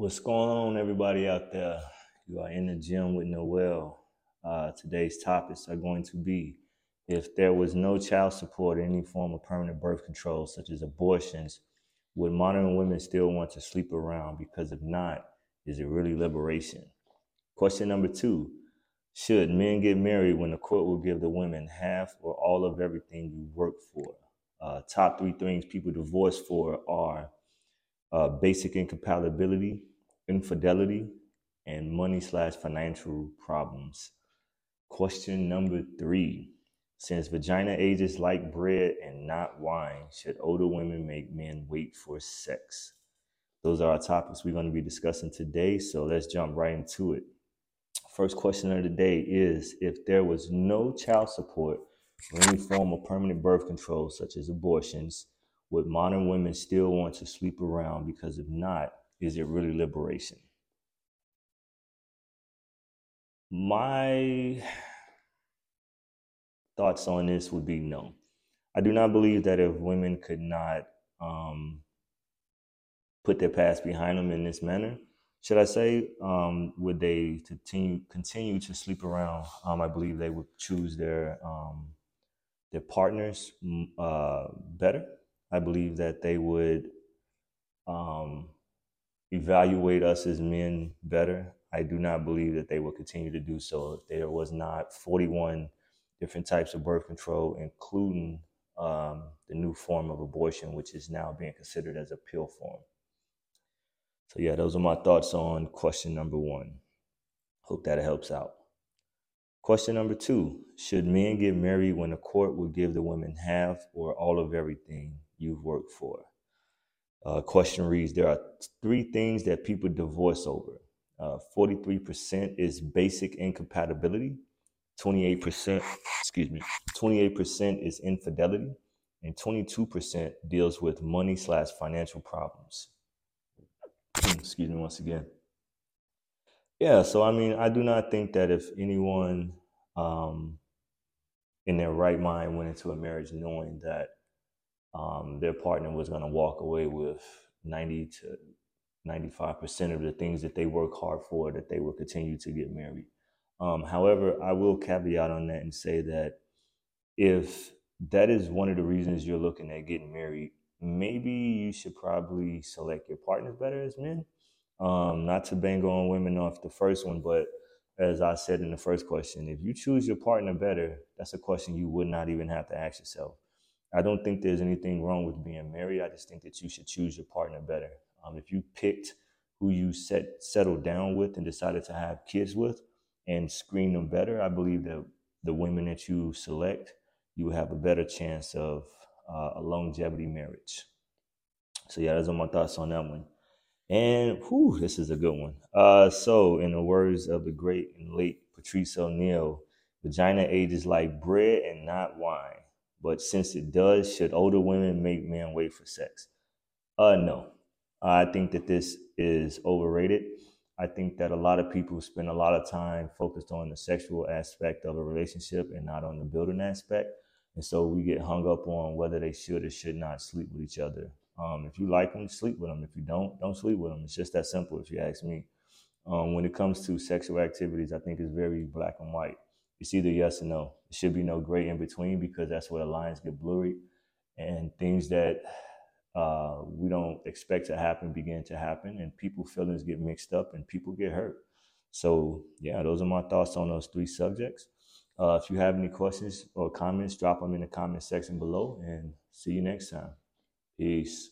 What's going on, everybody out there? You are in the gym with Noel. Uh, today's topics are going to be if there was no child support or any form of permanent birth control, such as abortions, would modern women still want to sleep around? Because if not, is it really liberation? Question number two Should men get married when the court will give the women half or all of everything you work for? Uh, top three things people divorce for are uh, basic incompatibility, infidelity, and money slash financial problems. Question number three. Since vagina ages like bread and not wine, should older women make men wait for sex? Those are our topics we're going to be discussing today. So let's jump right into it. First question of the day is if there was no child support or any form of permanent birth control, such as abortions, would modern women still want to sleep around? Because if not, is it really liberation? My thoughts on this would be no. I do not believe that if women could not um, put their past behind them in this manner, should I say, um, would they continue continue to sleep around? Um, I believe they would choose their um, their partners mm, uh, better. I believe that they would um, evaluate us as men better. I do not believe that they will continue to do so if there was not 41 different types of birth control, including um, the new form of abortion, which is now being considered as a pill form. So, yeah, those are my thoughts on question number one. Hope that helps out. Question number two Should men get married when the court will give the women half or all of everything you've worked for? Uh, question reads There are three things that people divorce over. Uh, 43% is basic incompatibility. 28%, excuse me, 28% is infidelity. And 22% deals with money slash financial problems. excuse me once again. Yeah, so I mean, I do not think that if anyone um, in their right mind went into a marriage knowing that um, their partner was going to walk away with 90 to 95% of the things that they work hard for, that they will continue to get married. Um, however, I will caveat on that and say that if that is one of the reasons you're looking at getting married, maybe you should probably select your partners better as men. Um, not to bang on women off the first one, but as I said in the first question, if you choose your partner better, that's a question you would not even have to ask yourself. I don't think there's anything wrong with being married. I just think that you should choose your partner better. Um, if you picked who you set settled down with and decided to have kids with and screen them better, I believe that the women that you select, you will have a better chance of uh, a longevity marriage. So yeah, those are my thoughts on that one. And whew, this is a good one. Uh, so, in the words of the great and late Patrice O'Neal, vagina ages like bread and not wine. But since it does, should older women make men wait for sex? Uh, no. I think that this is overrated. I think that a lot of people spend a lot of time focused on the sexual aspect of a relationship and not on the building aspect. And so we get hung up on whether they should or should not sleep with each other. Um, if you like them, sleep with them. If you don't, don't sleep with them. It's just that simple, if you ask me. Um, when it comes to sexual activities, I think it's very black and white it's either yes or no. It should be no gray in between because that's where the lines get blurry and things that uh, we don't expect to happen begin to happen and people feelings get mixed up and people get hurt. So yeah, those are my thoughts on those three subjects. Uh, if you have any questions or comments, drop them in the comment section below and see you next time. Peace.